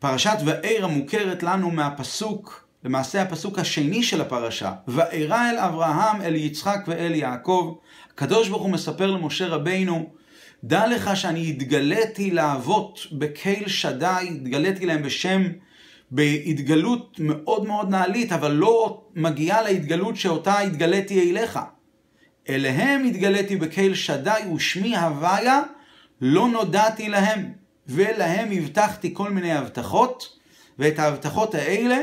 פרשת וארא מוכרת לנו מהפסוק, למעשה הפסוק השני של הפרשה. וארא אל אברהם, אל יצחק ואל יעקב. הקדוש ברוך הוא מספר למשה רבינו, דע לך שאני התגליתי לאבות בקהיל שדי, התגליתי להם בשם, בהתגלות מאוד מאוד נעלית, אבל לא מגיעה להתגלות שאותה התגליתי אליך. אליהם התגליתי בקהיל שדי ושמי הוויה, לא נודעתי להם. ולהם הבטחתי כל מיני הבטחות, ואת ההבטחות האלה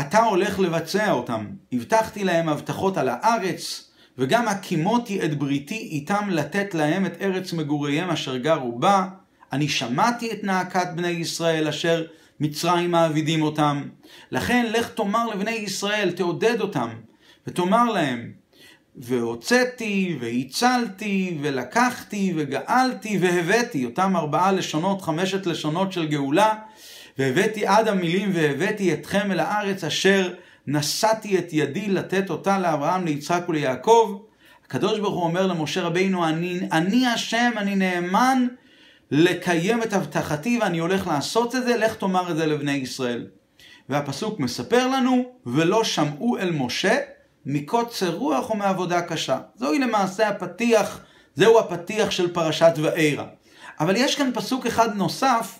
אתה הולך לבצע אותם. הבטחתי להם הבטחות על הארץ, וגם הקימותי את בריתי איתם לתת להם את ארץ מגוריהם אשר גרו בה. אני שמעתי את נאקת בני ישראל אשר מצרים מעבידים אותם. לכן לך תאמר לבני ישראל, תעודד אותם, ותאמר להם, והוצאתי, והצלתי, ולקחתי, וגאלתי, והבאתי, אותם ארבעה לשונות, חמשת לשונות של גאולה, והבאתי עד המילים, והבאתי אתכם אל הארץ אשר נשאתי את ידי לתת אותה לאברהם, ליצחק וליעקב. הקדוש ברוך הוא אומר למשה רבינו, אני, אני השם, אני נאמן לקיים את הבטחתי ואני הולך לעשות את זה, לך תאמר את זה לבני ישראל. והפסוק מספר לנו, ולא שמעו אל משה מקוצר רוח ומעבודה קשה. זוהי למעשה הפתיח, זהו הפתיח של פרשת וארא. אבל יש כאן פסוק אחד נוסף,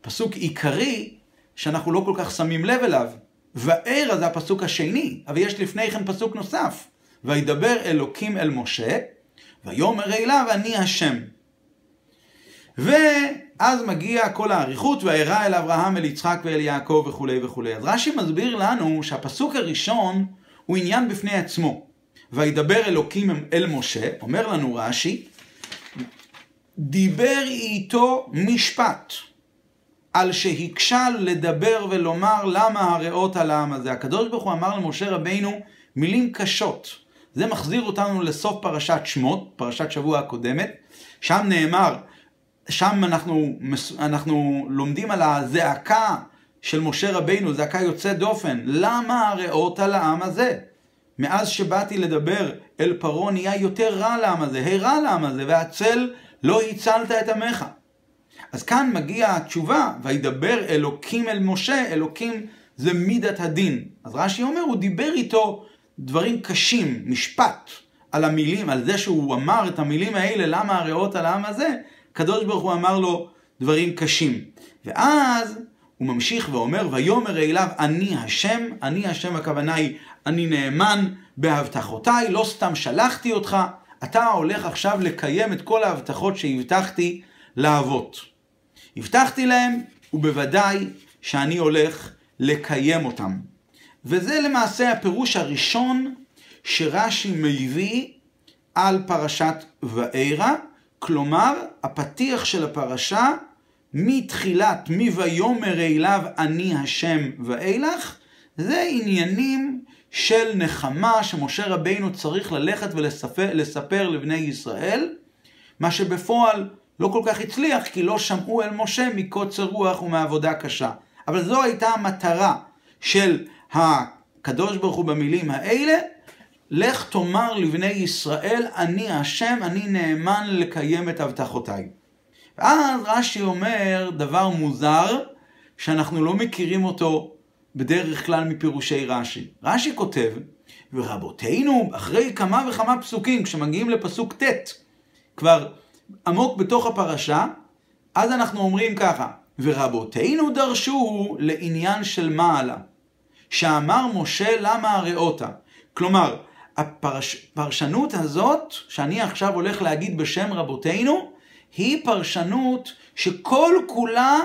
פסוק עיקרי, שאנחנו לא כל כך שמים לב אליו. וארא זה הפסוק השני, אבל יש לפני כן פסוק נוסף. וידבר אלוקים אל משה, ויאמר אליו אני השם. ואז מגיע כל האריכות, וארא אל אברהם, אל יצחק ואל יעקב וכולי וכולי. אז רש"י מסביר לנו שהפסוק הראשון הוא עניין בפני עצמו. וידבר אלוקים אל משה, אומר לנו רש"י, דיבר איתו משפט, על שהקשה לדבר ולומר למה הרעות על העם הזה. הקדוש ברוך הוא אמר למשה רבינו מילים קשות. זה מחזיר אותנו לסוף פרשת שמות, פרשת שבוע הקודמת, שם נאמר, שם אנחנו, אנחנו לומדים על הזעקה של משה רבינו, זעקה יוצאת דופן. למה הרעות על העם הזה? מאז שבאתי לדבר אל פרעה נהיה יותר רע לעם הזה, הרע לעם הזה, והצל לא הצלת את עמך. אז כאן מגיעה התשובה, וידבר אלוקים אל משה, אלוקים זה מידת הדין. אז רש"י אומר, הוא דיבר איתו דברים קשים, משפט, על המילים, על זה שהוא אמר את המילים האלה, למה הרעות על העם הזה, הקדוש ברוך הוא אמר לו דברים קשים. ואז הוא ממשיך ואומר, ויאמר אליו אני השם, אני השם הכוונה היא, אני נאמן בהבטחותיי, לא סתם שלחתי אותך, אתה הולך עכשיו לקיים את כל ההבטחות שהבטחתי לאבות. הבטחתי להם, ובוודאי שאני הולך לקיים אותם. וזה למעשה הפירוש הראשון שרש"י מביא על פרשת וארא, כלומר, הפתיח של הפרשה מתחילת מ"ויאמר אליו אני השם ואילך, זה עניינים של נחמה שמשה רבינו צריך ללכת ולספר לבני ישראל, מה שבפועל לא כל כך הצליח, כי לא שמעו אל משה מקוצר רוח ומעבודה קשה. אבל זו הייתה המטרה של הקדוש ברוך הוא במילים האלה, לך תאמר לבני ישראל, אני השם, אני נאמן לקיים את הבטחותיי. ואז רש"י אומר דבר מוזר, שאנחנו לא מכירים אותו בדרך כלל מפירושי רש"י. רש"י כותב, ורבותינו, אחרי כמה וכמה פסוקים, כשמגיעים לפסוק ט', כבר עמוק בתוך הפרשה, אז אנחנו אומרים ככה, ורבותינו דרשו לעניין של מעלה, שאמר משה למה הראותה. כלומר, הפרשנות הזאת, שאני עכשיו הולך להגיד בשם רבותינו, היא פרשנות שכל כולה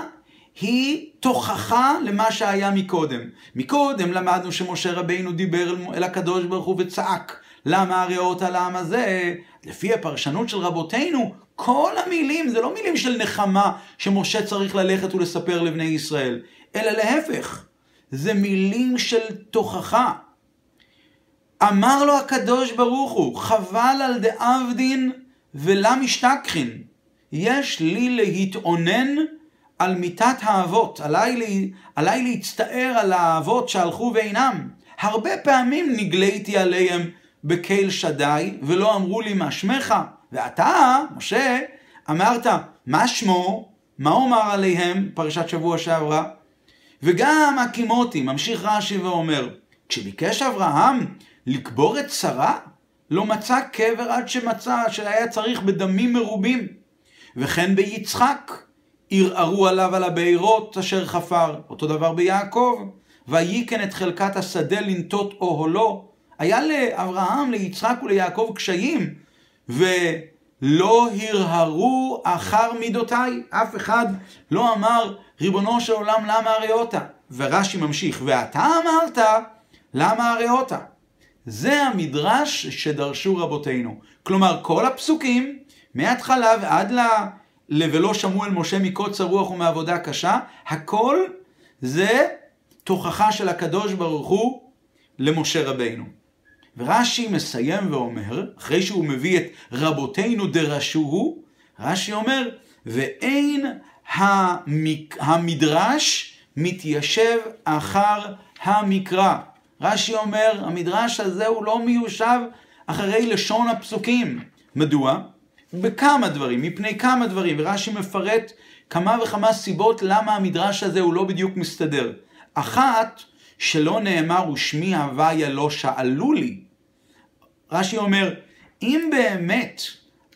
היא תוכחה למה שהיה מקודם. מקודם למדנו שמשה רבינו דיבר אל הקדוש ברוך הוא וצעק, למה הריאות על העם הזה? לפי הפרשנות של רבותינו, כל המילים זה לא מילים של נחמה שמשה צריך ללכת ולספר לבני ישראל, אלא להפך, זה מילים של תוכחה. אמר לו הקדוש ברוך הוא, חבל על דאבדין ולה משתכחין. יש לי להתאונן על מיתת האבות, עליי, עליי להצטער על האבות שהלכו ואינם. הרבה פעמים נגליתי עליהם בקהיל שדי, ולא אמרו לי מה שמך. ואתה, משה, אמרת, מה שמו? מה אומר עליהם? פרשת שבוע שעברה. וגם הקימותי, ממשיך רש"י ואומר, כשביקש אברהם לקבור את שרה, לא מצא קבר עד שמצא, שהיה צריך בדמים מרובים. וכן ביצחק, ערערו עליו על הבארות אשר חפר. אותו דבר ביעקב, וייכן את חלקת השדה לנטות אוהלו. היה לאברהם, ליצחק וליעקב קשיים, ולא הרהרו אחר מידותיי. אף אחד לא אמר, ריבונו של עולם, למה הריאותה? ורש"י ממשיך, ואתה אמרת, למה הריאותה? זה המדרש שדרשו רבותינו. כלומר, כל הפסוקים, מההתחלה ועד ל... ל"ולא שמעו אל משה מקוצר רוח ומעבודה קשה", הכל זה תוכחה של הקדוש ברוך הוא למשה רבינו. ורש"י מסיים ואומר, אחרי שהוא מביא את רבותינו דרשוהו, רש"י אומר, ואין המק... המדרש מתיישב אחר המקרא. רש"י אומר, המדרש הזה הוא לא מיושב אחרי לשון הפסוקים. מדוע? בכמה דברים, מפני כמה דברים, ורש"י מפרט כמה וכמה סיבות למה המדרש הזה הוא לא בדיוק מסתדר. אחת, שלא נאמר ושמי הוויה לא שאלו לי. רש"י אומר, אם באמת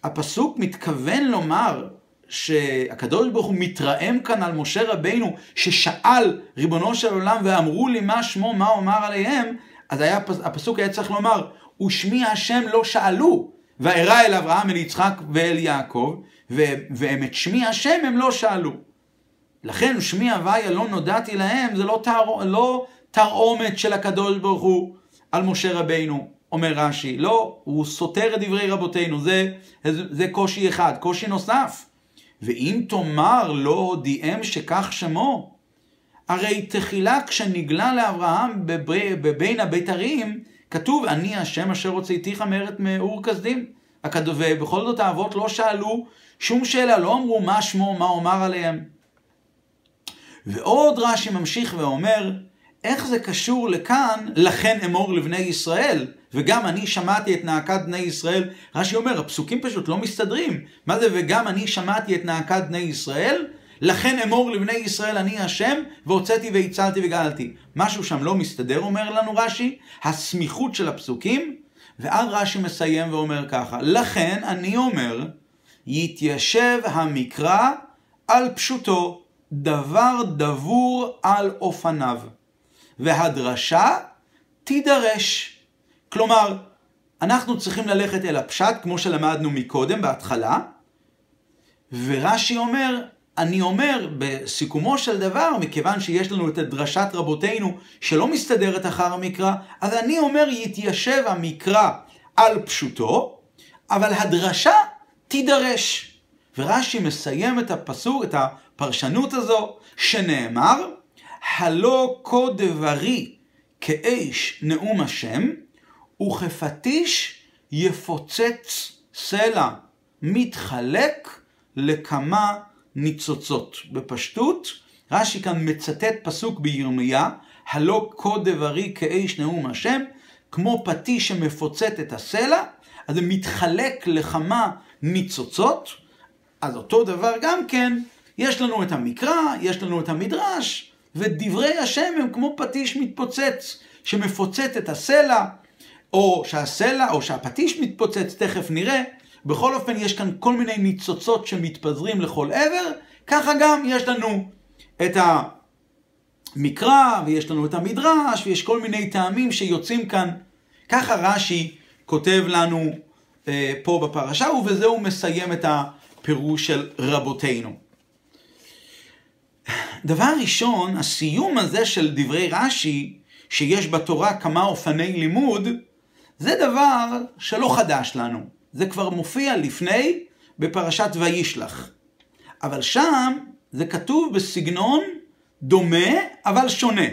הפסוק מתכוון לומר שהקדוש ברוך הוא מתרעם כאן על משה רבינו ששאל ריבונו של עולם ואמרו לי מה שמו מה אומר עליהם אז היה, הפסוק היה צריך לומר ושמי השם לא שאלו וארא אל אברהם אל יצחק ואל יעקב והם את שמי השם הם לא שאלו. לכן שמי הוויה לא נודעתי להם זה לא, תר, לא תרעומת של הקדוש ברוך הוא על משה רבינו אומר רש"י. לא הוא סותר את דברי רבותינו זה, זה קושי אחד. קושי נוסף ואם תאמר לא הודיעם שכך שמו, הרי תחילה כשנגלה לאברהם בבין הביתרים, כתוב אני השם אשר הוצאתיך מארץ מאור כסדים. ובכל זאת האבות לא שאלו שום שאלה, לא אמרו מה שמו, מה אומר עליהם. ועוד רש"י ממשיך ואומר, איך זה קשור לכאן, לכן אמור לבני ישראל, וגם אני שמעתי את נאקת בני ישראל. רש"י אומר, הפסוקים פשוט לא מסתדרים. מה זה וגם אני שמעתי את נאקת בני ישראל? לכן אמור לבני ישראל אני השם, והוצאתי והצלתי וגאלתי. משהו שם לא מסתדר, אומר לנו רש"י, הסמיכות של הפסוקים, ואז רש"י מסיים ואומר ככה, לכן אני אומר, יתיישב המקרא על פשוטו, דבר דבור על אופניו, והדרשה תידרש. כלומר, אנחנו צריכים ללכת אל הפשט, כמו שלמדנו מקודם, בהתחלה, ורש"י אומר, אני אומר, בסיכומו של דבר, מכיוון שיש לנו את דרשת רבותינו שלא מסתדרת אחר המקרא, אז אני אומר, יתיישב המקרא על פשוטו, אבל הדרשה תידרש. ורש"י מסיים את הפסוק, את הפרשנות הזו, שנאמר, הלא כה דברי כאש נאום השם, וכפטיש יפוצץ סלע, מתחלק לכמה ניצוצות. בפשטות, רש"י כאן מצטט פסוק בירמיה, הלא כה דברי כאש נאום השם, כמו פטיש שמפוצץ את הסלע, אז זה מתחלק לכמה ניצוצות, אז אותו דבר גם כן, יש לנו את המקרא, יש לנו את המדרש, ודברי השם הם כמו פטיש מתפוצץ, שמפוצץ את הסלע, או שהסלע, או שהפטיש מתפוצץ, תכף נראה. בכל אופן, יש כאן כל מיני ניצוצות שמתפזרים לכל עבר, ככה גם יש לנו את המקרא, ויש לנו את המדרש, ויש כל מיני טעמים שיוצאים כאן. ככה רש"י כותב לנו אה, פה בפרשה, ובזה הוא מסיים את הפירוש של רבותינו. דבר ראשון, הסיום הזה של דברי רש"י, שיש בתורה כמה אופני לימוד, זה דבר שלא חדש לנו. זה כבר מופיע לפני בפרשת וישלח. אבל שם זה כתוב בסגנון דומה אבל שונה.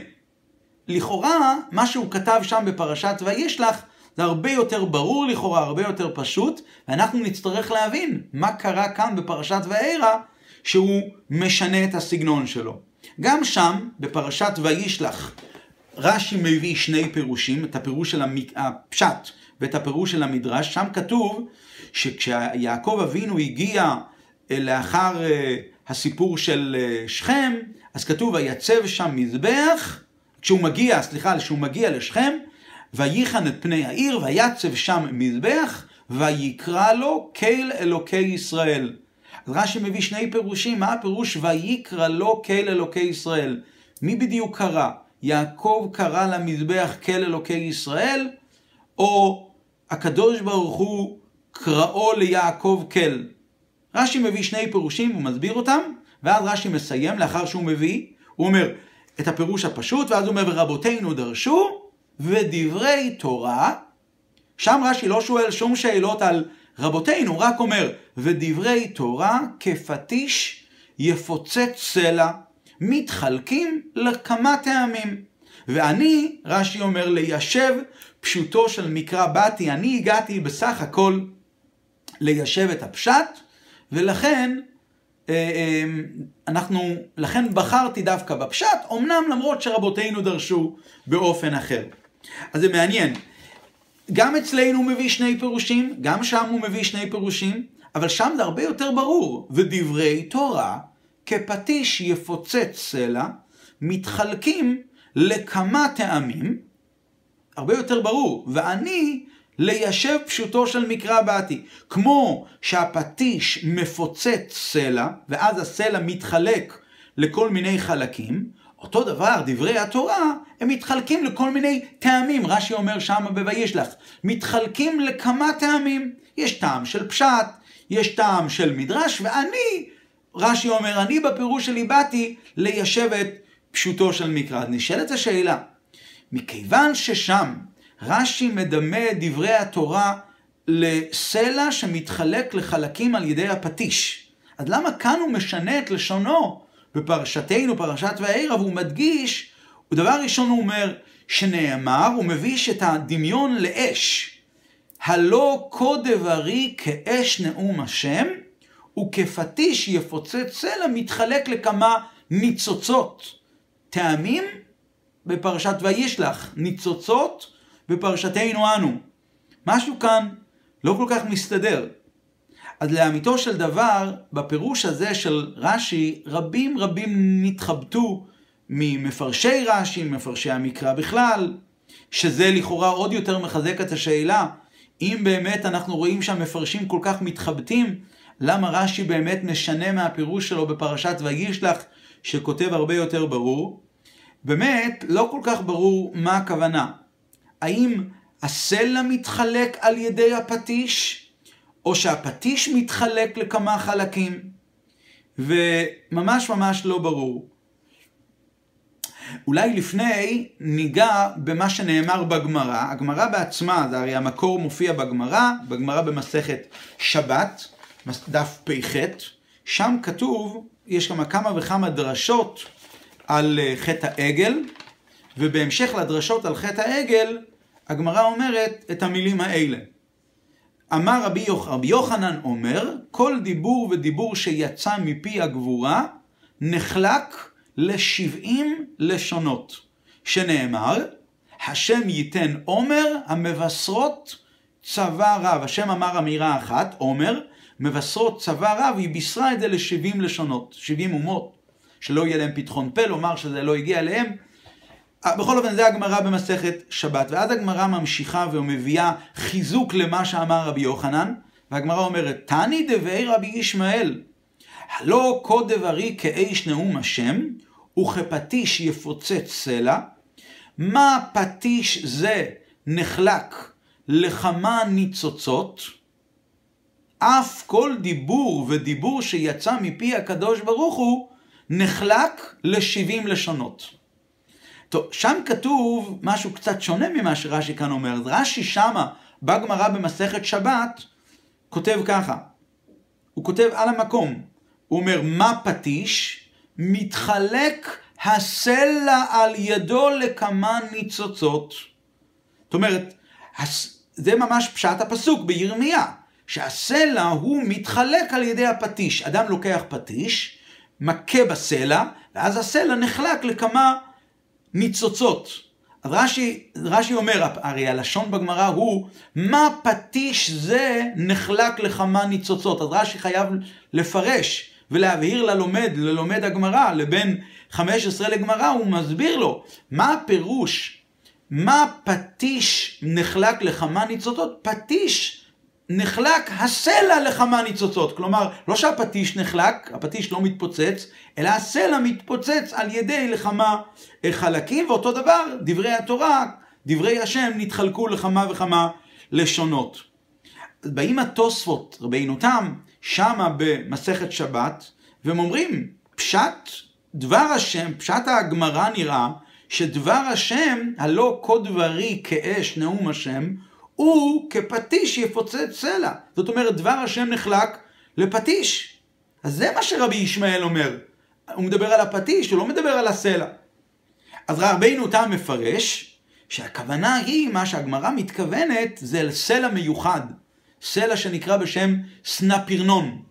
לכאורה, מה שהוא כתב שם בפרשת וישלח זה הרבה יותר ברור לכאורה, הרבה יותר פשוט, ואנחנו נצטרך להבין מה קרה כאן בפרשת וארא שהוא משנה את הסגנון שלו. גם שם, בפרשת וישלח, רש"י מביא שני פירושים, את הפירוש של הפשט ואת הפירוש של המדרש, שם כתוב שכשיעקב אבינו הגיע אה, לאחר אה, הסיפור של אה, שכם, אז כתוב ויצב שם מזבח, כשהוא מגיע, סליחה, כשהוא מגיע לשכם, וייחן את פני העיר, ויצב שם מזבח, ויקרא לו קהל אלוקי ישראל. אז רש"י מביא שני פירושים, מה הפירוש ויקרא לו קהל אלוקי ישראל? מי בדיוק קרא? יעקב קרא למזבח קהל אלוקי ישראל, או הקדוש ברוך הוא קראו ליעקב קל. רש"י מביא שני פירושים, הוא מסביר אותם, ואז רש"י מסיים, לאחר שהוא מביא, הוא אומר את הפירוש הפשוט, ואז הוא אומר, ורבותינו דרשו, ודברי תורה, שם רש"י לא שואל שום שאלות על רבותינו, רק אומר, ודברי תורה כפטיש יפוצץ סלע, מתחלקים לכמה טעמים. ואני, רש"י אומר, ליישב פשוטו של מקרא באתי, אני הגעתי בסך הכל ליישב את הפשט, ולכן אה, אה, אנחנו, לכן בחרתי דווקא בפשט, אמנם למרות שרבותינו דרשו באופן אחר. אז זה מעניין. גם אצלנו הוא מביא שני פירושים, גם שם הוא מביא שני פירושים, אבל שם זה הרבה יותר ברור. ודברי תורה, כפטיש יפוצץ סלע, מתחלקים לכמה טעמים, הרבה יותר ברור. ואני ליישב פשוטו של מקרא באתי. כמו שהפטיש מפוצץ סלע, ואז הסלע מתחלק לכל מיני חלקים, אותו דבר, דברי התורה, הם מתחלקים לכל מיני טעמים. רש"י אומר שם ב"וישלח", מתחלקים לכמה טעמים. יש טעם של פשט, יש טעם של מדרש, ואני, רש"י אומר, אני בפירוש שלי באתי ליישב את פשוטו של מקרא. נשאלת השאלה, מכיוון ששם רש"י מדמה את דברי התורה לסלע שמתחלק לחלקים על ידי הפטיש. אז למה כאן הוא משנה את לשונו בפרשתנו, פרשת והערב, הוא מדגיש, ודבר ראשון הוא אומר, שנאמר, הוא מביש את הדמיון לאש. הלא כה דברי כאש נאום השם, וכפטיש יפוצץ סלע מתחלק לכמה ניצוצות. טעמים בפרשת וישלח, ניצוצות בפרשתנו אנו. משהו כאן לא כל כך מסתדר. אז לאמיתו של דבר, בפירוש הזה של רש"י, רבים רבים נתחבטו ממפרשי רש"י, מפרשי המקרא בכלל, שזה לכאורה עוד יותר מחזק את השאלה, אם באמת אנחנו רואים שהמפרשים כל כך מתחבטים, למה רש"י באמת משנה מהפירוש שלו בפרשת וישלח, שכותב הרבה יותר ברור? באמת, לא כל כך ברור מה הכוונה. האם הסלע מתחלק על ידי הפטיש, או שהפטיש מתחלק לכמה חלקים, וממש ממש לא ברור. אולי לפני ניגע במה שנאמר בגמרא. הגמרא בעצמה, זה הרי המקור מופיע בגמרא, בגמרא במסכת שבת, דף פ"ח, שם כתוב, יש כמה כמה וכמה דרשות על אה, חטא העגל, ובהמשך לדרשות על חטא העגל, הגמרא אומרת את המילים האלה. אמר רבי, יוח, רבי יוחנן אומר, כל דיבור ודיבור שיצא מפי הגבורה נחלק לשבעים לשונות, שנאמר, השם ייתן עומר המבשרות צבא רב. השם אמר אמירה אחת, עומר, מבשרות צבא רב, היא בישרה את זה לשבעים לשונות, שבעים אומות, שלא יהיה להם פתחון פה לומר שזה לא הגיע אליהם. אה, בכל אופן, זה הגמרא במסכת שבת. ואז הגמרא ממשיכה ומביאה חיזוק למה שאמר רבי יוחנן, והגמרא אומרת, תני דבי רבי ישמעאל, הלא כה דברי כאש נאום השם, וכפטיש יפוצץ סלע, מה פטיש זה נחלק לכמה ניצוצות, אף כל דיבור ודיבור שיצא מפי הקדוש ברוך הוא, נחלק לשבעים לשונות. טוב, שם כתוב משהו קצת שונה ממה שרש"י כאן אומר. רש"י שמה, בגמרא במסכת שבת, כותב ככה. הוא כותב על המקום. הוא אומר, מה פטיש? מתחלק הסלע על ידו לכמה ניצוצות. זאת אומרת, זה ממש פשט הפסוק בירמיה, שהסלע הוא מתחלק על ידי הפטיש. אדם לוקח פטיש, מכה בסלע, ואז הסלע נחלק לכמה ניצוצות. אז רש"י, רש"י אומר, הרי הלשון בגמרא הוא, מה פטיש זה נחלק לכמה ניצוצות. אז רש"י חייב לפרש, ולהבהיר ללומד, ללומד הגמרא, לבין 15 לגמרא, הוא מסביר לו מה הפירוש, מה פטיש נחלק לכמה ניצוצות? פטיש נחלק הסלע לכמה ניצוצות. כלומר, לא שהפטיש נחלק, הפטיש לא מתפוצץ, אלא הסלע מתפוצץ על ידי לכמה חלקים, ואותו דבר, דברי התורה, דברי השם, נתחלקו לכמה וכמה לשונות. באים התוספות, רבינו תם, שמה במסכת שבת, והם אומרים, פשט דבר השם, פשט הגמרא נראה, שדבר השם, הלא כה דברי כאש נאום השם, הוא כפטיש יפוצץ סלע. זאת אומרת, דבר השם נחלק לפטיש. אז זה מה שרבי ישמעאל אומר. הוא מדבר על הפטיש, הוא לא מדבר על הסלע. אז רבינו תם מפרש שהכוונה היא, מה שהגמרא מתכוונת, זה סלע מיוחד. סלע שנקרא בשם סנפירנון.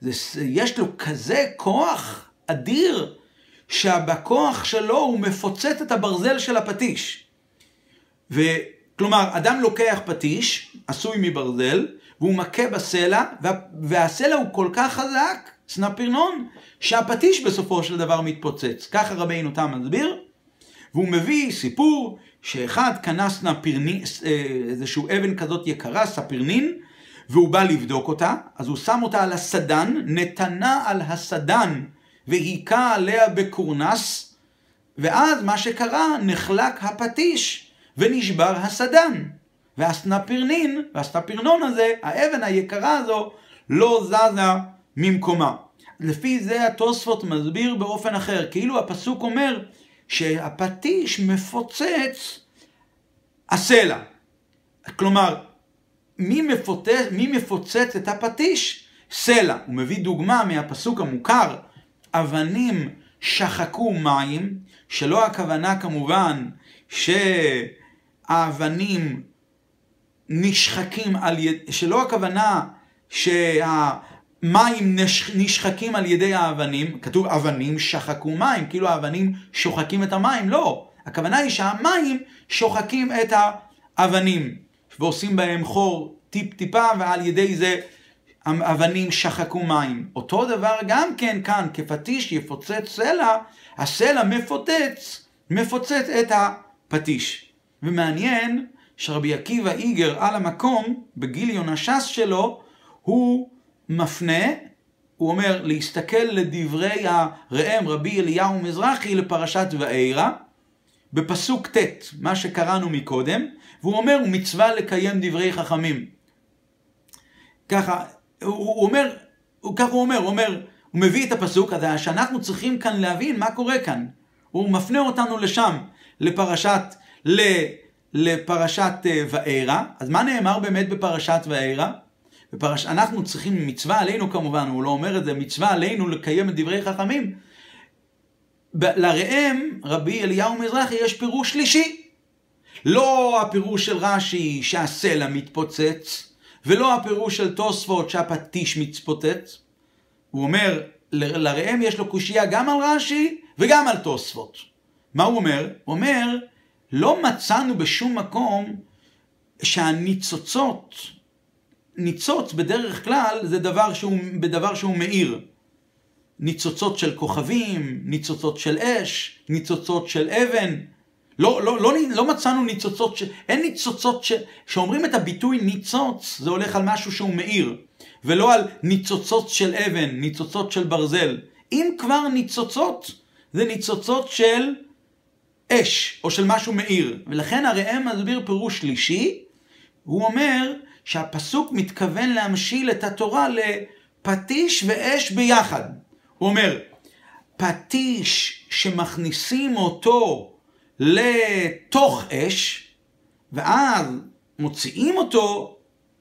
זה, יש לו כזה כוח אדיר, שבכוח שלו הוא מפוצץ את הברזל של הפטיש. ו... כלומר, אדם לוקח פטיש, עשוי מברזל, והוא מכה בסלע, וה, והסלע הוא כל כך חזק, סנפירינון, שהפטיש בסופו של דבר מתפוצץ. ככה רבינו תם מסביר, והוא מביא סיפור שאחד קנה סנפירינון, אה, איזשהו אבן כזאת יקרה, ספירינון, והוא בא לבדוק אותה, אז הוא שם אותה על הסדן, נתנה על הסדן והיכה עליה בקורנס, ואז מה שקרה, נחלק הפטיש. ונשבר הסדן. והסנפירנין, והסנפירנון הזה, האבן היקרה הזו, לא זזה ממקומה. לפי זה התוספות מסביר באופן אחר, כאילו הפסוק אומר שהפטיש מפוצץ הסלע. כלומר, מי מפוצץ, מי מפוצץ את הפטיש? סלע. הוא מביא דוגמה מהפסוק המוכר, אבנים שחקו מים, שלא הכוונה כמובן ש... האבנים נשחקים על ידי, שלא הכוונה שהמים נשחקים על ידי האבנים, כתוב אבנים שחקו מים, כאילו האבנים שוחקים את המים, לא. הכוונה היא שהמים שוחקים את האבנים, ועושים בהם חור טיפ-טיפה, ועל ידי זה אבנים שחקו מים. אותו דבר גם כן כאן, כפטיש יפוצץ סלע, הסלע מפוצץ, מפוצץ את הפטיש. ומעניין שרבי עקיבא איגר על המקום, בגיליון הש"ס שלו, הוא מפנה, הוא אומר, להסתכל לדברי הראם רבי אליהו מזרחי לפרשת ואירא, בפסוק ט', מה שקראנו מקודם, והוא אומר, מצווה לקיים דברי חכמים. ככה, הוא, הוא אומר, הוא, ככה הוא אומר, הוא אומר, הוא מביא את הפסוק הזה, שאנחנו צריכים כאן להבין מה קורה כאן. הוא מפנה אותנו לשם, לפרשת לפרשת אה, וארא. אז מה נאמר באמת בפרשת וארא? בפרש... אנחנו צריכים, מצווה עלינו כמובן, הוא לא אומר את זה, מצווה עלינו לקיים את דברי חכמים. לראם, רבי אליהו מזרחי, יש פירוש שלישי. לא הפירוש של רש"י שהסלע מתפוצץ, ולא הפירוש של תוספות שהפטיש מתפוצץ. הוא אומר, לראם יש לו קושייה גם על רש"י וגם על תוספות. מה הוא אומר? הוא אומר, לא מצאנו בשום מקום שהניצוצות, ניצוץ בדרך כלל זה דבר שהוא, בדבר שהוא מאיר. ניצוצות של כוכבים, ניצוצות של אש, ניצוצות של אבן. לא, לא, לא, לא מצאנו ניצוצות, ש... אין ניצוצות ש... שאומרים את הביטוי ניצוץ, זה הולך על משהו שהוא מאיר, ולא על ניצוצות של אבן, ניצוצות של ברזל. אם כבר ניצוצות, זה ניצוצות של אש, או של משהו מאיר. ולכן הראם מסביר פירוש שלישי, הוא אומר שהפסוק מתכוון להמשיל את התורה לפטיש ואש ביחד. הוא אומר, פטיש שמכניסים אותו לתוך אש, ואז מוציאים אותו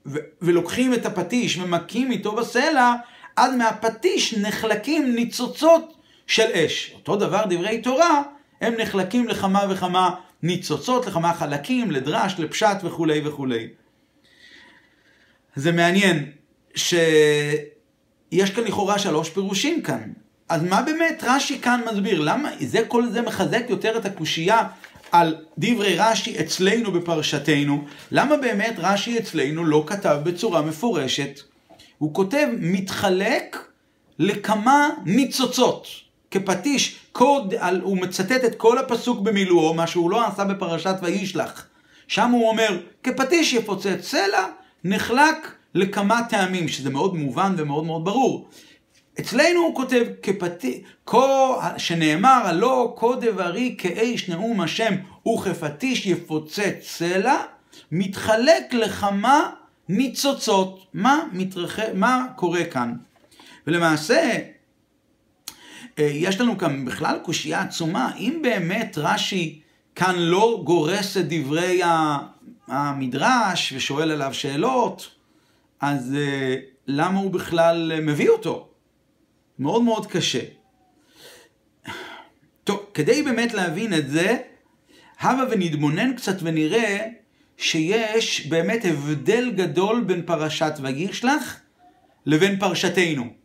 ו- ולוקחים את הפטיש ומכים איתו בסלע, אז מהפטיש נחלקים ניצוצות של אש. אותו דבר דברי תורה, הם נחלקים לכמה וכמה ניצוצות, לכמה חלקים, לדרש, לפשט וכולי וכולי. זה מעניין שיש כאן לכאורה שלוש פירושים כאן. אז מה באמת רש"י כאן מסביר? למה זה כל זה מחזק יותר את הקושייה על דברי רש"י אצלנו בפרשתנו? למה באמת רש"י אצלנו לא כתב בצורה מפורשת? הוא כותב מתחלק לכמה ניצוצות. כפטיש, קוד, על, הוא מצטט את כל הפסוק במילואו, מה שהוא לא עשה בפרשת וישלח. שם הוא אומר, כפטיש יפוצץ סלע, נחלק לכמה טעמים, שזה מאוד מובן ומאוד מאוד ברור. אצלנו הוא כותב, כפטיש, שנאמר, הלא כה דברי כאש נאום השם וכפטיש יפוצץ סלע, מתחלק לכמה ניצוצות. מה, מתרח... מה קורה כאן? ולמעשה, יש לנו כאן בכלל קושייה עצומה. אם באמת רש"י כאן לא גורס את דברי המדרש ושואל עליו שאלות, אז אה, למה הוא בכלל מביא אותו? מאוד מאוד קשה. טוב, כדי באמת להבין את זה, הבה ונתבונן קצת ונראה שיש באמת הבדל גדול בין פרשת וישלח לבין פרשתנו.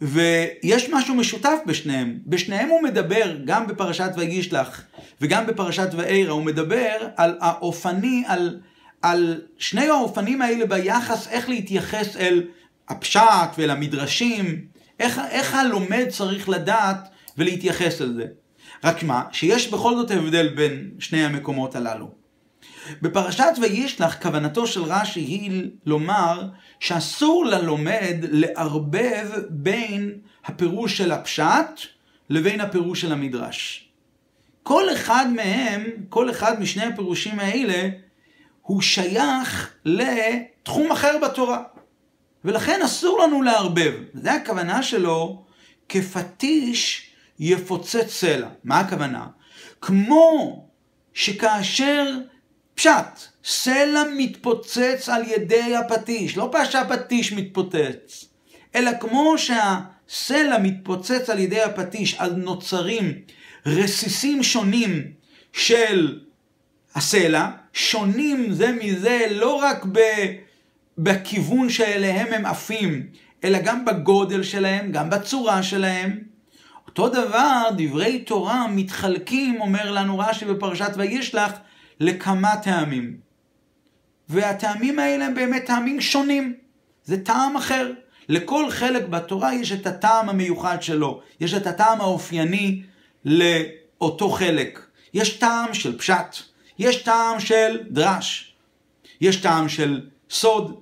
ויש משהו משותף בשניהם. בשניהם הוא מדבר, גם בפרשת וישלח וגם בפרשת ואירא, הוא מדבר על האופני, על, על שני האופנים האלה ביחס איך להתייחס אל הפשט ואל המדרשים, איך, איך הלומד צריך לדעת ולהתייחס אל זה. רק מה, שיש בכל זאת הבדל בין שני המקומות הללו. בפרשת וישלח כוונתו של רש"י היא לומר שאסור ללומד לערבב בין הפירוש של הפשט לבין הפירוש של המדרש. כל אחד מהם, כל אחד משני הפירושים האלה, הוא שייך לתחום אחר בתורה. ולכן אסור לנו לערבב. זה הכוונה שלו כפטיש יפוצץ סלע. מה הכוונה? כמו שכאשר פשט, סלע מתפוצץ על ידי הפטיש, לא שהפטיש מתפוצץ, אלא כמו שהסלע מתפוצץ על ידי הפטיש, אז נוצרים רסיסים שונים של הסלע, שונים זה מזה לא רק ב... בכיוון שאליהם הם עפים, אלא גם בגודל שלהם, גם בצורה שלהם. אותו דבר, דברי תורה מתחלקים, אומר לנו רש"י בפרשת וישלח, לכמה טעמים. והטעמים האלה הם באמת טעמים שונים. זה טעם אחר. לכל חלק בתורה יש את הטעם המיוחד שלו. יש את הטעם האופייני לאותו חלק. יש טעם של פשט, יש טעם של דרש, יש טעם של סוד.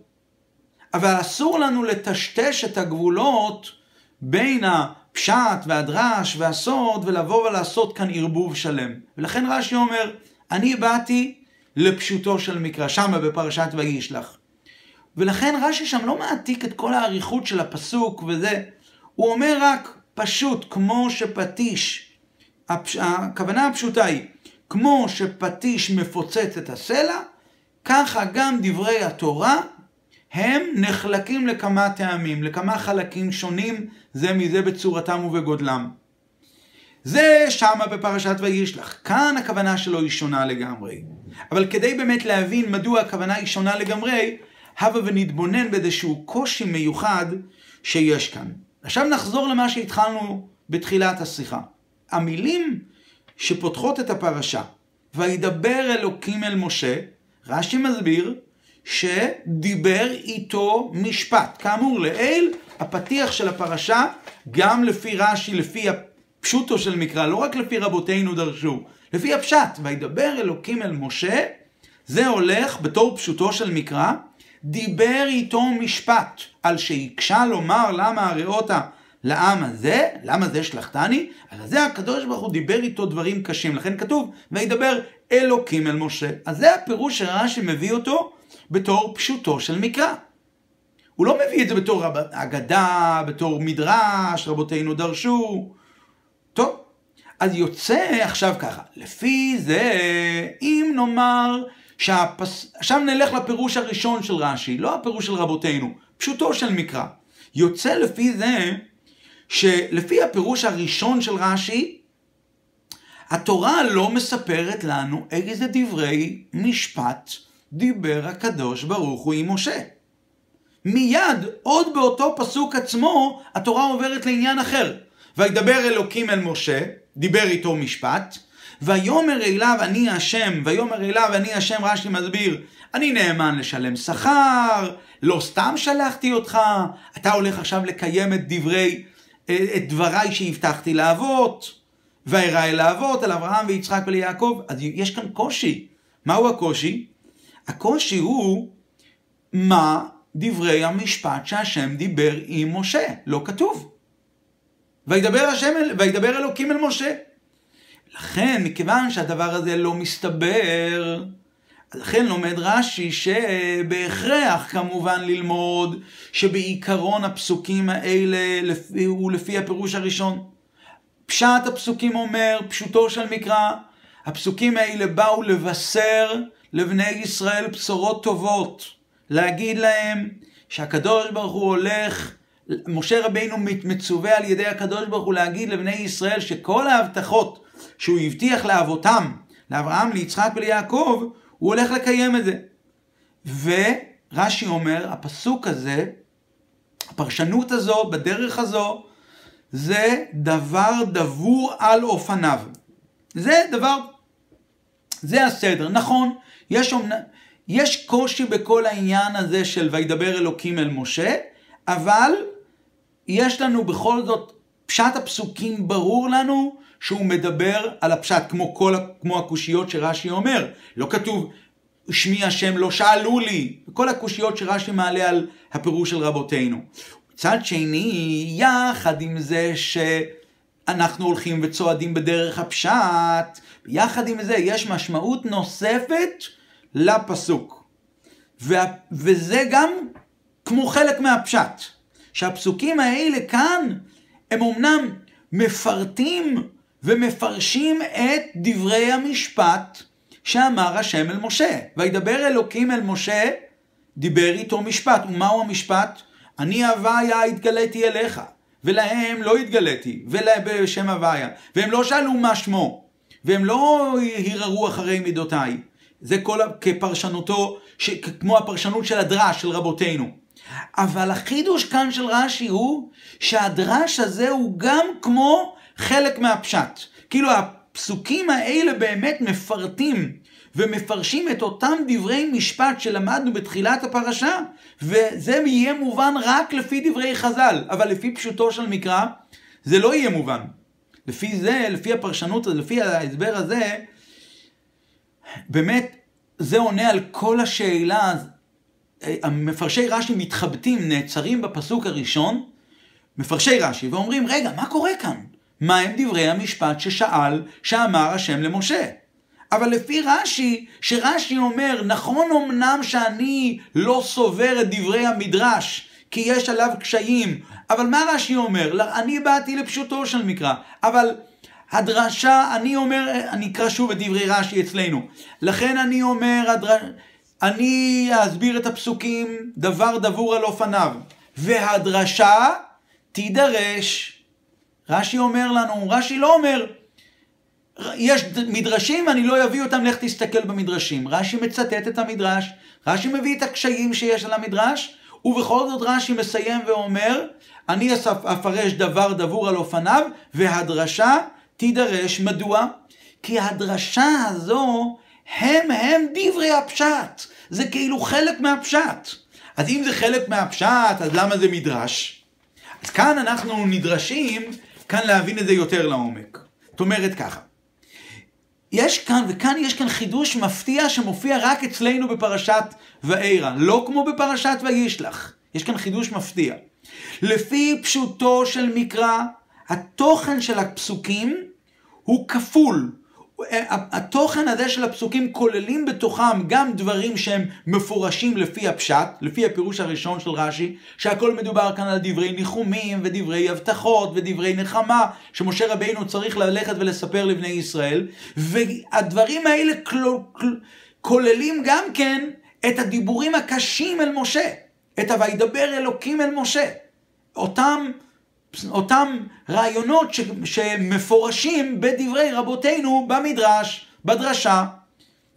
אבל אסור לנו לטשטש את הגבולות בין הפשט והדרש והסוד ולבוא ולעשות כאן ערבוב שלם. ולכן רש"י אומר, אני באתי לפשוטו של מקרא, שמה בפרשת וישלח. ולכן רש"י שם לא מעתיק את כל האריכות של הפסוק וזה, הוא אומר רק פשוט, כמו שפטיש, הפש... הכוונה הפשוטה היא, כמו שפטיש מפוצץ את הסלע, ככה גם דברי התורה הם נחלקים לכמה טעמים, לכמה חלקים שונים זה מזה בצורתם ובגודלם. זה שמה בפרשת וישלח. כאן הכוונה שלו היא שונה לגמרי. אבל כדי באמת להבין מדוע הכוונה היא שונה לגמרי, הבה ונתבונן באיזשהו קושי מיוחד שיש כאן. עכשיו נחזור למה שהתחלנו בתחילת השיחה. המילים שפותחות את הפרשה, וידבר אלוקים אל משה, רש"י מסביר שדיבר איתו משפט. כאמור לעיל, הפתיח של הפרשה, גם לפי רש"י, לפי פשוטו של מקרא, לא רק לפי רבותינו דרשו, לפי הפשט, וידבר אלוקים אל משה, זה הולך בתור פשוטו של מקרא, דיבר איתו משפט, על שהקשה לומר למה הריאותה לעם הזה, למה זה שלחתני, על זה הקדוש ברוך הוא דיבר איתו דברים קשים, לכן כתוב, וידבר אלוקים אל משה. אז זה הפירוש שרש"י מביא אותו בתור פשוטו של מקרא. הוא לא מביא את זה בתור אגדה, בתור מדרש, רבותינו דרשו, טוב, אז יוצא עכשיו ככה, לפי זה, אם נאמר שהפס... עכשיו נלך לפירוש הראשון של רש"י, לא הפירוש של רבותינו, פשוטו של מקרא. יוצא לפי זה, שלפי הפירוש הראשון של רש"י, התורה לא מספרת לנו איזה דברי משפט דיבר הקדוש ברוך הוא עם משה. מיד, עוד באותו פסוק עצמו, התורה עוברת לעניין אחר. וידבר אלוקים אל משה, דיבר איתו משפט, ויאמר אליו אני השם, ויאמר אליו אני השם, רש"י מסביר, אני נאמן לשלם שכר, לא סתם שלחתי אותך, אתה הולך עכשיו לקיים את דברי את דבריי שהבטחתי לאבות, וארא אל האבות, על אברהם ויצחק וליעקב. אז יש כאן קושי. מהו הקושי? הקושי הוא מה דברי המשפט שהשם דיבר עם משה. לא כתוב. וידבר, השם, וידבר אלוקים אל משה. לכן, מכיוון שהדבר הזה לא מסתבר, לכן לומד רש"י שבהכרח כמובן ללמוד שבעיקרון הפסוקים האלה הוא לפי הפירוש הראשון. פשט הפסוקים אומר, פשוטו של מקרא, הפסוקים האלה באו לבשר לבני ישראל בשורות טובות, להגיד להם שהקדוש ברוך הוא הולך, משה רבינו מצווה על ידי הקדוש ברוך הוא להגיד לבני ישראל שכל ההבטחות שהוא הבטיח לאבותם, לאברהם, ליצחק וליעקב, הוא הולך לקיים את זה. ורש"י אומר, הפסוק הזה, הפרשנות הזו, בדרך הזו, זה דבר דבור על אופניו. זה דבר, זה הסדר. נכון, יש, אומנ... יש קושי בכל העניין הזה של וידבר אלוקים אל משה, אבל יש לנו בכל זאת, פשט הפסוקים ברור לנו שהוא מדבר על הפשט, כמו כל, כמו הקושיות שרש"י אומר. לא כתוב, שמי השם לא שאלו לי. כל הקושיות שרש"י מעלה על הפירוש של רבותינו. מצד שני, יחד עם זה שאנחנו הולכים וצועדים בדרך הפשט, יחד עם זה יש משמעות נוספת לפסוק. וה, וזה גם כמו חלק מהפשט. שהפסוקים האלה כאן, הם אמנם מפרטים ומפרשים את דברי המשפט שאמר השם אל משה. וידבר אלוקים אל משה, דיבר איתו משפט. ומהו המשפט? אני הוויה התגליתי אליך, ולהם לא התגליתי, בשם הוויה. והם לא שאלו מה שמו, והם לא הרהרו אחרי מידותיי. זה כל כפרשנותו, ש, כמו הפרשנות של הדרש של רבותינו. אבל החידוש כאן של רש"י הוא שהדרש הזה הוא גם כמו חלק מהפשט. כאילו הפסוקים האלה באמת מפרטים ומפרשים את אותם דברי משפט שלמדנו בתחילת הפרשה, וזה יהיה מובן רק לפי דברי חז"ל, אבל לפי פשוטו של מקרא, זה לא יהיה מובן. לפי זה, לפי הפרשנות, לפי ההסבר הזה, באמת, זה עונה על כל השאלה. מפרשי רש"י מתחבטים, נעצרים בפסוק הראשון, מפרשי רש"י, ואומרים, רגע, מה קורה כאן? מה הם דברי המשפט ששאל, שאמר השם למשה? אבל לפי רש"י, שרש"י אומר, נכון אמנם שאני לא סובר את דברי המדרש, כי יש עליו קשיים, אבל מה רש"י אומר? אני באתי לפשוטו של מקרא, אבל הדרשה, אני אומר, אני אקרא שוב את דברי רש"י אצלנו. לכן אני אומר, הדרש... אני אסביר את הפסוקים דבר דבור על אופניו, והדרשה תידרש. רש"י אומר לנו, רש"י לא אומר, יש מדרשים, אני לא אביא אותם, לך תסתכל במדרשים. רש"י מצטט את המדרש, רש"י מביא את הקשיים שיש על המדרש, ובכל זאת רש"י מסיים ואומר, אני אפרש דבר דבור על אופניו, והדרשה תידרש. מדוע? כי הדרשה הזו הם הם דברי הפשט. זה כאילו חלק מהפשט. אז אם זה חלק מהפשט, אז למה זה מדרש? אז כאן אנחנו נדרשים, כאן להבין את זה יותר לעומק. זאת אומרת ככה, יש כאן, וכאן יש כאן חידוש מפתיע שמופיע רק אצלנו בפרשת ואירא, לא כמו בפרשת וישלח. יש כאן חידוש מפתיע. לפי פשוטו של מקרא, התוכן של הפסוקים הוא כפול. התוכן הזה של הפסוקים כוללים בתוכם גם דברים שהם מפורשים לפי הפשט, לפי הפירוש הראשון של רש"י, שהכל מדובר כאן על דברי ניחומים ודברי הבטחות ודברי נחמה, שמשה רבינו צריך ללכת ולספר לבני ישראל, והדברים האלה כוללים גם כן את הדיבורים הקשים אל משה, את ה"וידבר אלוקים אל משה". אותם אותם רעיונות ש, שמפורשים בדברי רבותינו במדרש, בדרשה.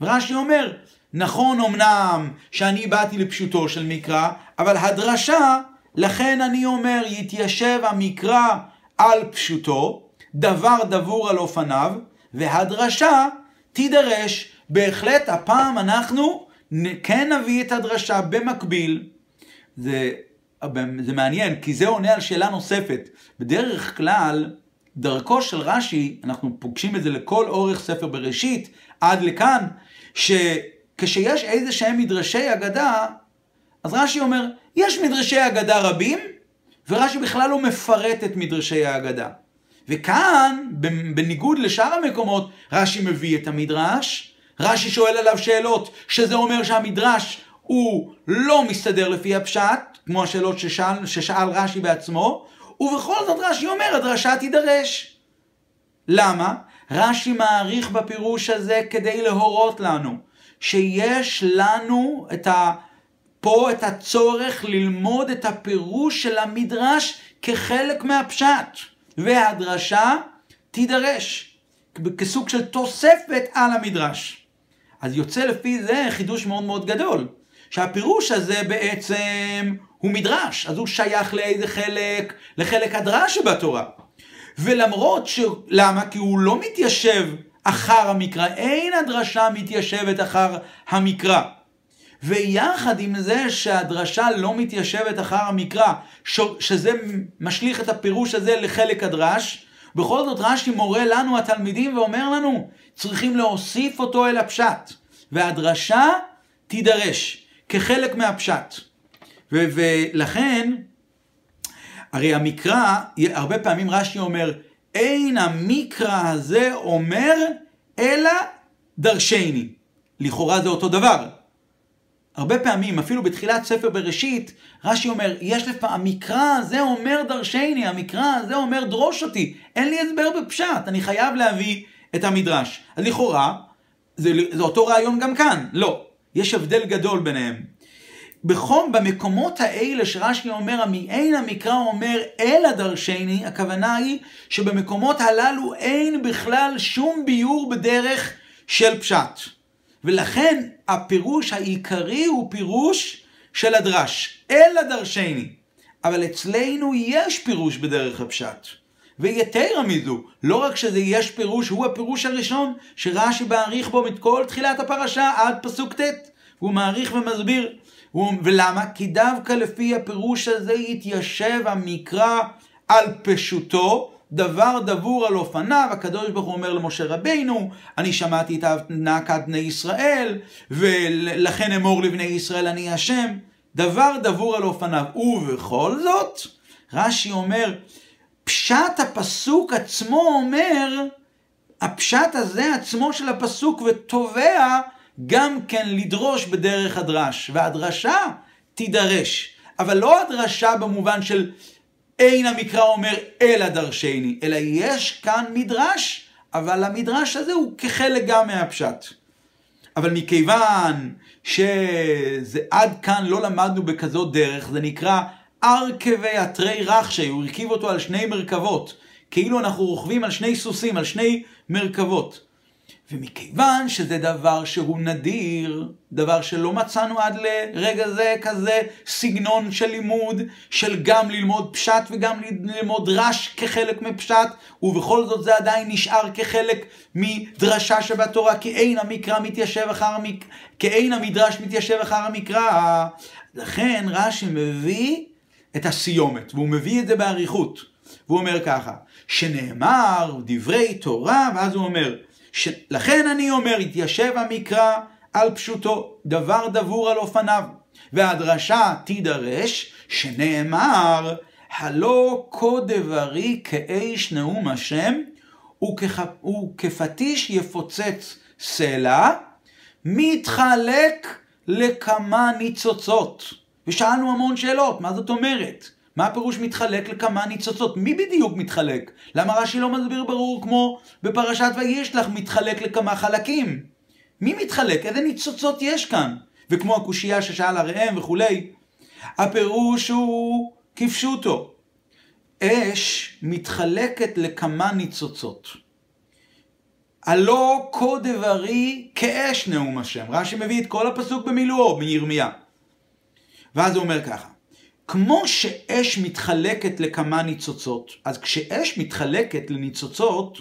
ורש"י אומר, נכון אמנם שאני באתי לפשוטו של מקרא, אבל הדרשה, לכן אני אומר, יתיישב המקרא על פשוטו, דבר דבור על אופניו, והדרשה תידרש. בהחלט הפעם אנחנו כן נביא את הדרשה במקביל. זה זה מעניין, כי זה עונה על שאלה נוספת. בדרך כלל, דרכו של רש"י, אנחנו פוגשים את זה לכל אורך ספר בראשית, עד לכאן, שכשיש איזה שהם מדרשי אגדה, אז רש"י אומר, יש מדרשי אגדה רבים, ורש"י בכלל לא מפרט את מדרשי האגדה. וכאן, בניגוד לשאר המקומות, רש"י מביא את המדרש, רש"י שואל עליו שאלות, שזה אומר שהמדרש הוא לא מסתדר לפי הפשט, כמו השאלות ששאל, ששאל רש"י בעצמו, ובכל זאת רש"י אומר, הדרשה תידרש. למה? רש"י מעריך בפירוש הזה כדי להורות לנו שיש לנו את ה... פה את הצורך ללמוד את הפירוש של המדרש כחלק מהפשט, והדרשה תידרש כסוג של תוספת על המדרש. אז יוצא לפי זה חידוש מאוד מאוד גדול, שהפירוש הזה בעצם הוא מדרש, אז הוא שייך לאיזה חלק? לחלק הדרש שבתורה. ולמרות ש... למה? כי הוא לא מתיישב אחר המקרא, אין הדרשה מתיישבת אחר המקרא. ויחד עם זה שהדרשה לא מתיישבת אחר המקרא, שזה משליך את הפירוש הזה לחלק הדרש, בכל זאת רש"י מורה לנו התלמידים ואומר לנו, צריכים להוסיף אותו אל הפשט. והדרשה תידרש כחלק מהפשט. ו- ולכן, הרי המקרא, הרבה פעמים רש"י אומר, אין המקרא הזה אומר אלא דרשני. לכאורה זה אותו דבר. הרבה פעמים, אפילו בתחילת ספר בראשית, רש"י אומר, יש לפעמים, המקרא הזה אומר דרשני, המקרא הזה אומר דרוש אותי, אין לי הסבר בפשט, אני חייב להביא את המדרש. אז לכאורה, זה, זה אותו רעיון גם כאן, לא, יש הבדל גדול ביניהם. בכל, במקומות האלה שרש"י אומר, אין המקרא אומר אלא דרשני, הכוונה היא שבמקומות הללו אין בכלל שום ביור בדרך של פשט. ולכן הפירוש העיקרי הוא פירוש של הדרש, אלא דרשני. אבל אצלנו יש פירוש בדרך הפשט. ויתרה מזו, לא רק שזה יש פירוש, הוא הפירוש הראשון שרש"י מעריך בו את כל תחילת הפרשה עד פסוק ט'. הוא מעריך ומסביר. ולמה? כי דווקא לפי הפירוש הזה יתיישב המקרא על פשוטו, דבר דבור על אופניו, הקדוש ברוך הוא אומר למשה רבינו, אני שמעתי את נאקת בני ישראל, ולכן אמור לבני ישראל אני השם. דבר דבור על אופניו. ובכל זאת, רש"י אומר, פשט הפסוק עצמו אומר, הפשט הזה עצמו של הפסוק ותובע גם כן לדרוש בדרך הדרש, והדרשה תידרש. אבל לא הדרשה במובן של אין המקרא אומר אלא דרשני, אלא יש כאן מדרש, אבל המדרש הזה הוא כחלק גם מהפשט. אבל מכיוון שזה עד כאן לא למדנו בכזאת דרך, זה נקרא ארכבי התרי רחשי, הוא הרכיב אותו על שני מרכבות, כאילו אנחנו רוכבים על שני סוסים, על שני מרכבות. ומכיוון שזה דבר שהוא נדיר, דבר שלא מצאנו עד לרגע זה כזה סגנון של לימוד, של גם ללמוד פשט וגם ללמוד רש כחלק מפשט, ובכל זאת זה עדיין נשאר כחלק מדרשה שבתורה, כי אין המקרא מתיישב אחר המקרא, כי אין המדרש מתיישב אחר המקרא. לכן רש"י מביא את הסיומת, והוא מביא את זה באריכות. והוא אומר ככה, שנאמר דברי תורה, ואז הוא אומר, ש... לכן אני אומר, התיישב המקרא על פשוטו, דבר דבור על אופניו. והדרשה תידרש, שנאמר, הלא כה דברי כאש נאום השם, וככ... וכפטיש יפוצץ סלע, מתחלק לכמה ניצוצות. ושאלנו המון שאלות, מה זאת אומרת? מה הפירוש מתחלק לכמה ניצוצות? מי בדיוק מתחלק? למה רש"י לא מסביר ברור כמו בפרשת וישלח מתחלק לכמה חלקים? מי מתחלק? איזה ניצוצות יש כאן? וכמו הקושייה ששאל הראם וכולי, הפירוש הוא כפשוטו. אש מתחלקת לכמה ניצוצות. הלא כה דברי כאש נאום השם. רש"י מביא את כל הפסוק במילואו, מירמיה. ואז הוא אומר ככה, כמו שאש מתחלקת לכמה ניצוצות, אז כשאש מתחלקת לניצוצות,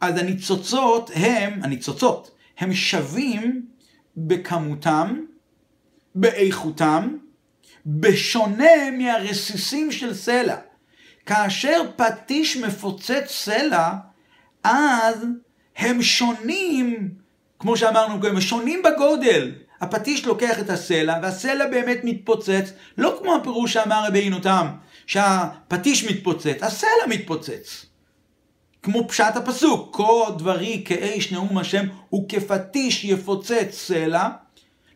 אז הניצוצות הם, הניצוצות, הם שווים בכמותם, באיכותם, בשונה מהרסיסים של סלע. כאשר פטיש מפוצץ סלע, אז הם שונים, כמו שאמרנו, הם שונים בגודל. הפטיש לוקח את הסלע, והסלע באמת מתפוצץ, לא כמו הפירוש שאמר רבי תם, שהפטיש מתפוצץ, הסלע מתפוצץ. כמו פשט הפסוק, כה דברי כאש נאום השם וכפטיש יפוצץ סלע.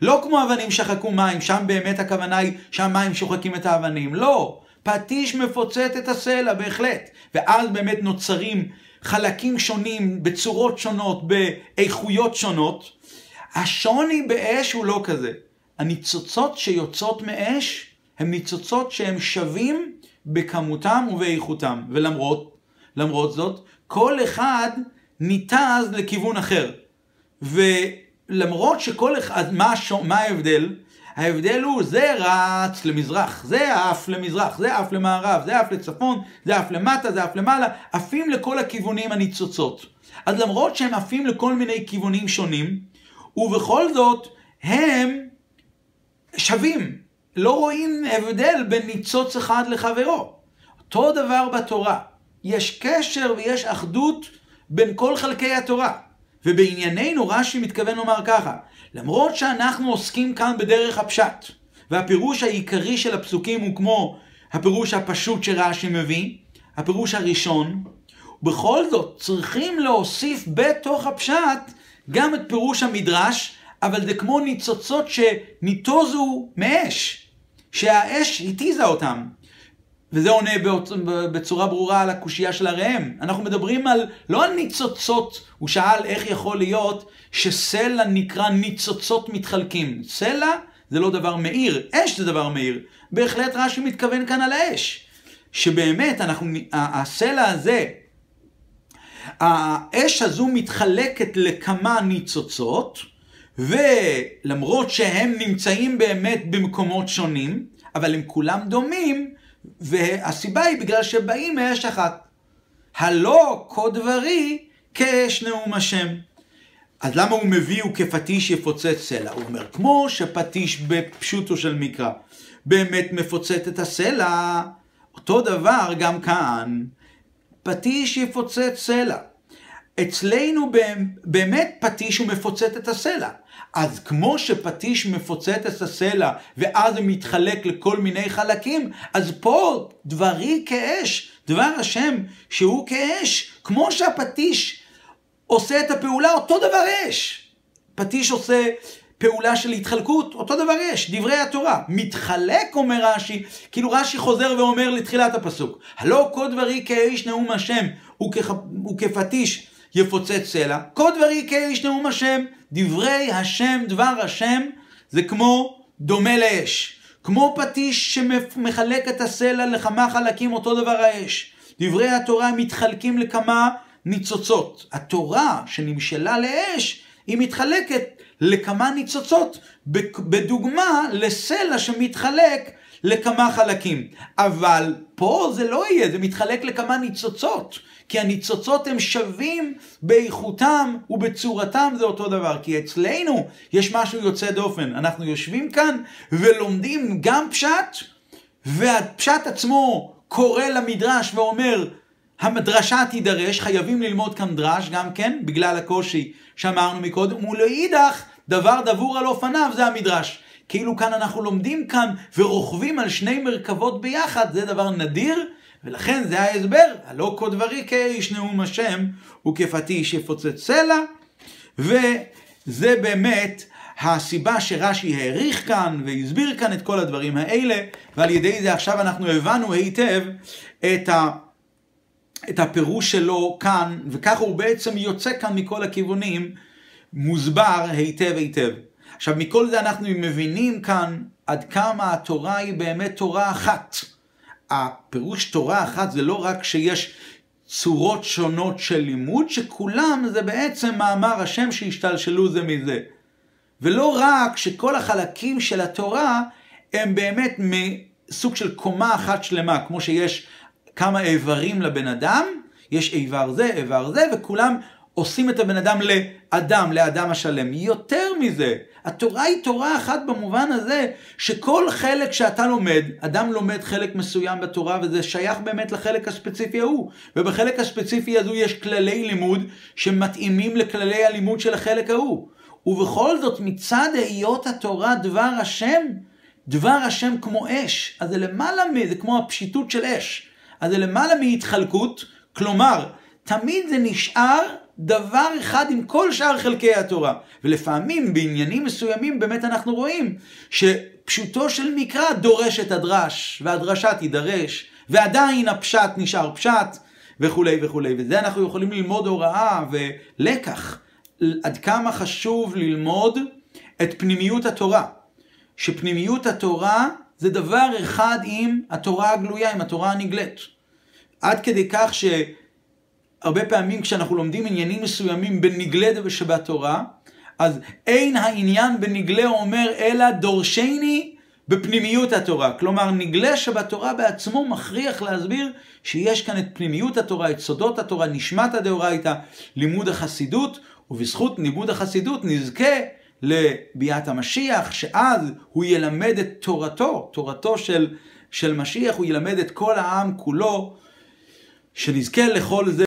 לא כמו אבנים שחקו מים, שם באמת הכוונה היא שהמים שוחקים את האבנים. לא, פטיש מפוצץ את הסלע, בהחלט. ואז באמת נוצרים חלקים שונים, בצורות שונות, באיכויות שונות. השוני באש הוא לא כזה. הניצוצות שיוצאות מאש הן ניצוצות שהן שווים בכמותם ובאיכותם. ולמרות, למרות זאת, כל אחד ניתז לכיוון אחר. ולמרות שכל אחד, מה, מה ההבדל? ההבדל הוא, זה רץ למזרח, זה עף למזרח, זה עף למערב, זה עף לצפון, זה עף למטה, זה עף למעלה, עפים לכל הכיוונים הניצוצות. אז למרות שהם עפים לכל מיני כיוונים שונים, ובכל זאת הם שווים. לא רואים הבדל בין ניצוץ אחד לחברו. אותו דבר בתורה. יש קשר ויש אחדות בין כל חלקי התורה. ובענייננו רש"י מתכוון לומר ככה, למרות שאנחנו עוסקים כאן בדרך הפשט, והפירוש העיקרי של הפסוקים הוא כמו הפירוש הפשוט שרש"י מביא, הפירוש הראשון, בכל זאת צריכים להוסיף בתוך הפשט גם את פירוש המדרש, אבל זה כמו ניצוצות שניתוזו מאש, שהאש התיזה אותם. וזה עונה בצורה ברורה על הקושייה של הראם. אנחנו מדברים על, לא על ניצוצות, הוא שאל איך יכול להיות שסלע נקרא ניצוצות מתחלקים. סלע זה לא דבר מאיר, אש זה דבר מאיר. בהחלט רש"י מתכוון כאן על האש. שבאמת, אנחנו, הסלע הזה, האש הזו מתחלקת לכמה ניצוצות, ולמרות שהם נמצאים באמת במקומות שונים, אבל הם כולם דומים, והסיבה היא בגלל שבאים מאש אחת. הלא כה דברי כאש נאום השם. אז למה הוא מביא הוא כפטיש יפוצץ סלע? הוא אומר, כמו שפטיש בפשוטו של מקרא באמת מפוצץ את הסלע, אותו דבר גם כאן, פטיש יפוצץ סלע. אצלנו באמת פטיש הוא מפוצץ את הסלע. אז כמו שפטיש מפוצץ את הסלע ואז הוא מתחלק לכל מיני חלקים, אז פה דברי כאש, דבר השם שהוא כאש, כמו שהפטיש עושה את הפעולה, אותו דבר אש. פטיש עושה פעולה של התחלקות, אותו דבר אש, דברי התורה. מתחלק, אומר רש"י, כאילו רש"י חוזר ואומר לתחילת הפסוק, הלא כל דברי כאש נאום השם וכפטיש יפוצץ סלע, כל דברי כאש נאום השם, דברי השם, דבר השם, זה כמו דומה לאש. כמו פטיש שמחלק את הסלע לכמה חלקים, אותו דבר האש. דברי התורה מתחלקים לכמה ניצוצות. התורה שנמשלה לאש, היא מתחלקת לכמה ניצוצות, בדוגמה לסלע שמתחלק לכמה חלקים. אבל פה זה לא יהיה, זה מתחלק לכמה ניצוצות. כי הניצוצות הם שווים באיכותם ובצורתם זה אותו דבר. כי אצלנו יש משהו יוצא דופן. אנחנו יושבים כאן ולומדים גם פשט, והפשט עצמו קורא למדרש ואומר, המדרשה תידרש, חייבים ללמוד כאן דרש גם כן, בגלל הקושי שאמרנו מקודם, ולאידך, דבר דבור על אופניו זה המדרש. כאילו כאן אנחנו לומדים כאן ורוכבים על שני מרכבות ביחד, זה דבר נדיר, ולכן זה ההסבר, הלא כה דברי כאיש נאום השם וכפטיש יפוצץ סלע, וזה באמת הסיבה שרש"י העריך כאן והסביר כאן את כל הדברים האלה, ועל ידי זה עכשיו אנחנו הבנו היטב את, ה, את הפירוש שלו כאן, וככה הוא בעצם יוצא כאן מכל הכיוונים, מוסבר היטב היטב. עכשיו מכל זה אנחנו מבינים כאן עד כמה התורה היא באמת תורה אחת. הפירוש תורה אחת זה לא רק שיש צורות שונות של לימוד, שכולם זה בעצם מאמר השם שהשתלשלו זה מזה. ולא רק שכל החלקים של התורה הם באמת מסוג של קומה אחת שלמה, כמו שיש כמה איברים לבן אדם, יש איבר זה, איבר זה, וכולם עושים את הבן אדם לאדם, לאדם השלם. יותר מזה, התורה היא תורה אחת במובן הזה, שכל חלק שאתה לומד, אדם לומד חלק מסוים בתורה, וזה שייך באמת לחלק הספציפי ההוא. ובחלק הספציפי הזו יש כללי לימוד שמתאימים לכללי הלימוד של החלק ההוא. ובכל זאת, מצד היות התורה דבר השם, דבר השם כמו אש. אז זה למעלה מזה, זה כמו הפשיטות של אש. אז זה למעלה מהתחלקות, כלומר, תמיד זה נשאר דבר אחד עם כל שאר חלקי התורה. ולפעמים בעניינים מסוימים באמת אנחנו רואים שפשוטו של מקרא דורש את הדרש, והדרשה תידרש, ועדיין הפשט נשאר פשט, וכולי וכולי. וזה אנחנו יכולים ללמוד הוראה ולקח. עד כמה חשוב ללמוד את פנימיות התורה. שפנימיות התורה זה דבר אחד עם התורה הגלויה, עם התורה הנגלית. עד כדי כך שהרבה פעמים כשאנחנו לומדים עניינים מסוימים בנגלה ובשבתורה, אז אין העניין בנגלה אומר אלא דורשני בפנימיות התורה. כלומר, נגלה שבתורה בעצמו מכריח להסביר שיש כאן את פנימיות התורה, את סודות התורה, נשמת הדאורייתא, לימוד החסידות, ובזכות לימוד החסידות נזכה לביאת המשיח, שאז הוא ילמד את תורתו, תורתו של, של משיח, הוא ילמד את כל העם כולו, שנזכה לכל זה.